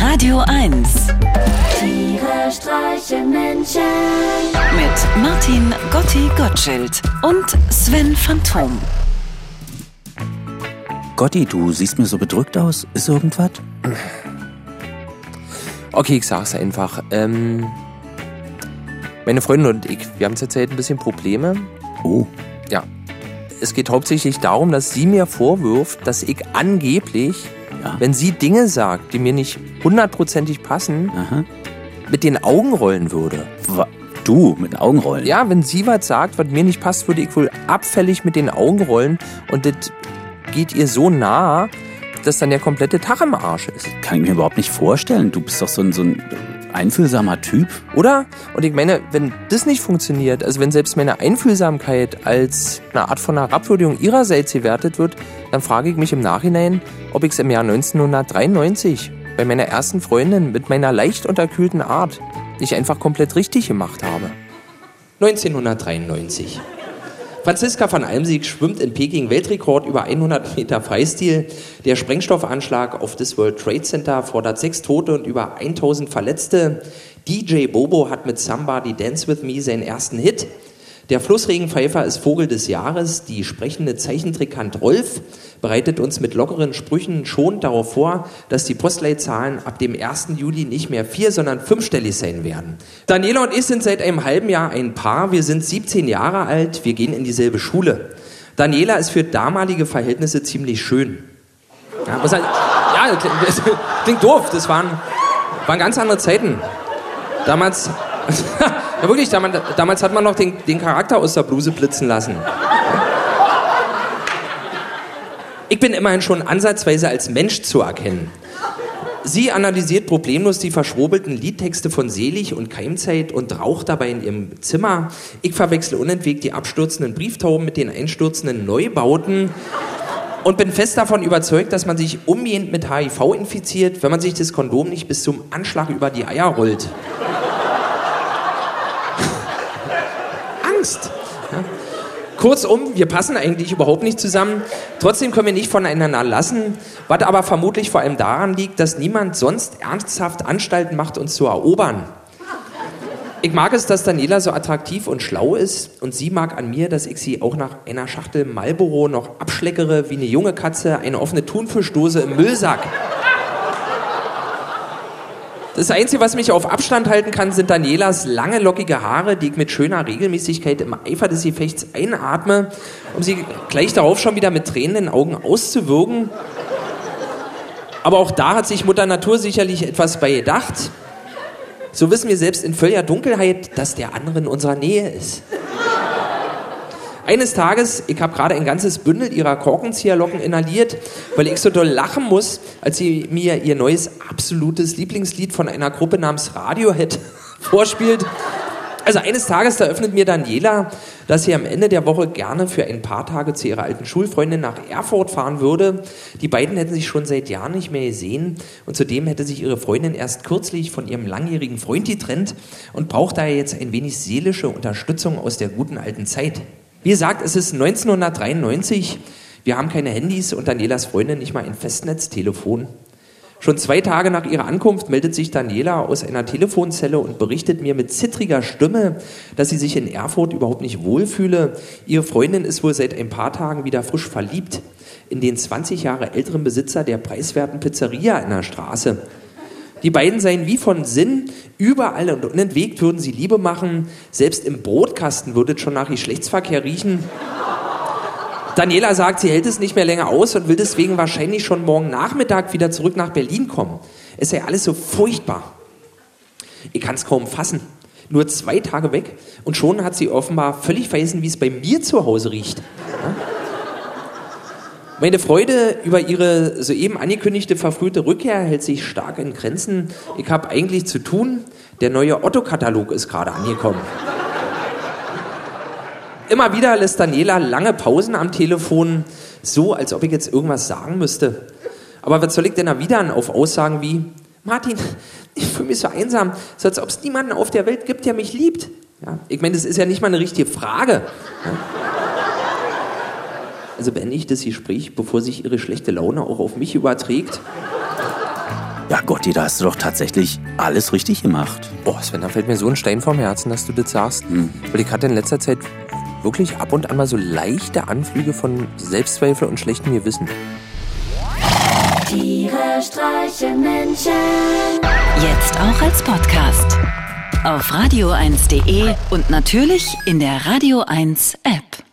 Radio 1 Tiere streichen Menschen. mit Martin Gotti Gottschild und Sven Phantom. Gotti, du siehst mir so bedrückt aus. Ist irgendwas? Okay, ich sag's einfach. Ähm, meine Freundin und ich, wir haben zurzeit ein bisschen Probleme. Oh, Ja. Es geht hauptsächlich darum, dass sie mir vorwirft, dass ich angeblich, Ja. wenn sie Dinge sagt, die mir nicht hundertprozentig passen, aha. mit den Augen rollen würde. Wa- Du, mit den Augenrollen. Ja, wenn sie was sagt, was mir nicht passt, würde ich wohl abfällig mit den Augen rollen und das geht ihr so nah, dass dann der komplette Tag im Arsch ist. Kann ich mir überhaupt nicht vorstellen. Du bist doch so ein, so ein einfühlsamer Typ. Oder? Und ich meine, wenn das nicht funktioniert, also wenn selbst meine Einfühlsamkeit als eine Art von Herabwürdigung ihrerseits gewertet wird, dann frage ich mich im Nachhinein, ob ich es im Jahr 1993 bei meiner ersten Freundin mit meiner leicht unterkühlten Art nicht einfach komplett richtig gemacht habe. 1993. Franziska van Almsieg schwimmt in Peking Weltrekord über 100 Meter Freistil. Der Sprengstoffanschlag auf das World Trade Center fordert sechs Tote und über 1000 Verletzte. DJ Bobo hat mit Somebody Dance With Me seinen ersten Hit. Der Flussregenpfeifer ist Vogel des Jahres. Die sprechende Zeichentrickhand Rolf bereitet uns mit lockeren Sprüchen schon darauf vor, dass die Postleitzahlen ab dem 1. Juli nicht mehr vier, sondern fünfstellig sein werden. Daniela und ich sind seit einem halben Jahr ein Paar. Wir sind 17 Jahre alt. Wir gehen in dieselbe Schule. Daniela ist für damalige Verhältnisse ziemlich schön. Ja, halt, ja das klingt doof. Das waren, waren ganz andere Zeiten. Damals, ja wirklich, damals, damals hat man noch den, den Charakter aus der Bluse blitzen lassen. Ich bin immerhin schon ansatzweise als Mensch zu erkennen. Sie analysiert problemlos die verschwurbelten Liedtexte von Selig und Keimzeit und raucht dabei in ihrem Zimmer. Ich verwechsle unentwegt die abstürzenden Brieftauben mit den einstürzenden Neubauten und bin fest davon überzeugt, dass man sich umgehend mit HIV infiziert, wenn man sich das Kondom nicht bis zum Anschlag über die Eier rollt. Angst. Ja. Kurzum, wir passen eigentlich überhaupt nicht zusammen. Trotzdem können wir nicht voneinander lassen, was aber vermutlich vor allem daran liegt, dass niemand sonst ernsthaft Anstalten macht, uns zu erobern. Ich mag es, dass Daniela so attraktiv und schlau ist und sie mag an mir, dass ich sie auch nach einer Schachtel Marlboro noch abschleckere wie eine junge Katze eine offene Thunfischdose im Müllsack. Das Einzige, was mich auf Abstand halten kann, sind Danielas lange, lockige Haare, die ich mit schöner Regelmäßigkeit im Eifer des Gefechts einatme, um sie gleich darauf schon wieder mit tränenden Augen auszuwürgen. Aber auch da hat sich Mutter Natur sicherlich etwas bei gedacht. So wissen wir selbst in völliger Dunkelheit, dass der andere in unserer Nähe ist. Eines Tages, ich habe gerade ein ganzes Bündel ihrer Korkenzieherlocken inhaliert, weil ich so doll lachen muss, als sie mir ihr neues absolutes Lieblingslied von einer Gruppe namens Radiohead vorspielt. Also eines Tages, da öffnet mir Daniela, dass sie am Ende der Woche gerne für ein paar Tage zu ihrer alten Schulfreundin nach Erfurt fahren würde. Die beiden hätten sich schon seit Jahren nicht mehr gesehen und zudem hätte sich ihre Freundin erst kürzlich von ihrem langjährigen Freund getrennt und braucht daher jetzt ein wenig seelische Unterstützung aus der guten alten Zeit. Wie gesagt, es ist 1993. Wir haben keine Handys und Danielas Freundin nicht mal ein Festnetztelefon. Schon zwei Tage nach ihrer Ankunft meldet sich Daniela aus einer Telefonzelle und berichtet mir mit zittriger Stimme, dass sie sich in Erfurt überhaupt nicht wohlfühle. Ihre Freundin ist wohl seit ein paar Tagen wieder frisch verliebt in den 20 Jahre älteren Besitzer der preiswerten Pizzeria in der Straße. Die beiden seien wie von Sinn, überall und unentwegt würden sie Liebe machen, selbst im Brotkasten würde es schon nach Geschlechtsverkehr riechen. Daniela sagt, sie hält es nicht mehr länger aus und will deswegen wahrscheinlich schon morgen Nachmittag wieder zurück nach Berlin kommen. Es sei alles so furchtbar. Ich kann es kaum fassen. Nur zwei Tage weg und schon hat sie offenbar völlig vergessen, wie es bei mir zu Hause riecht. Meine Freude über ihre soeben angekündigte verfrühte Rückkehr hält sich stark in Grenzen. Ich habe eigentlich zu tun. Der neue Otto-Katalog ist gerade angekommen. Immer wieder lässt Daniela lange Pausen am Telefon, so als ob ich jetzt irgendwas sagen müsste. Aber was soll ich denn da wieder auf Aussagen wie, Martin, ich fühle mich so einsam, so als ob es niemanden auf der Welt gibt, der mich liebt. Ja, ich meine, das ist ja nicht mal eine richtige Frage. Ja. Also beende ich das Gespräch, bevor sich ihre schlechte Laune auch auf mich überträgt. Ja, Gotti, da hast du doch tatsächlich alles richtig gemacht. Oh, Sven, da fällt mir so ein Stein vom Herzen, dass du das sagst. Weil ich hatte in letzter Zeit wirklich ab und an mal so leichte Anflüge von Selbstzweifel und schlechtem Gewissen. Tiere streichen Menschen. Jetzt auch als Podcast. Auf radio1.de und natürlich in der Radio 1 App.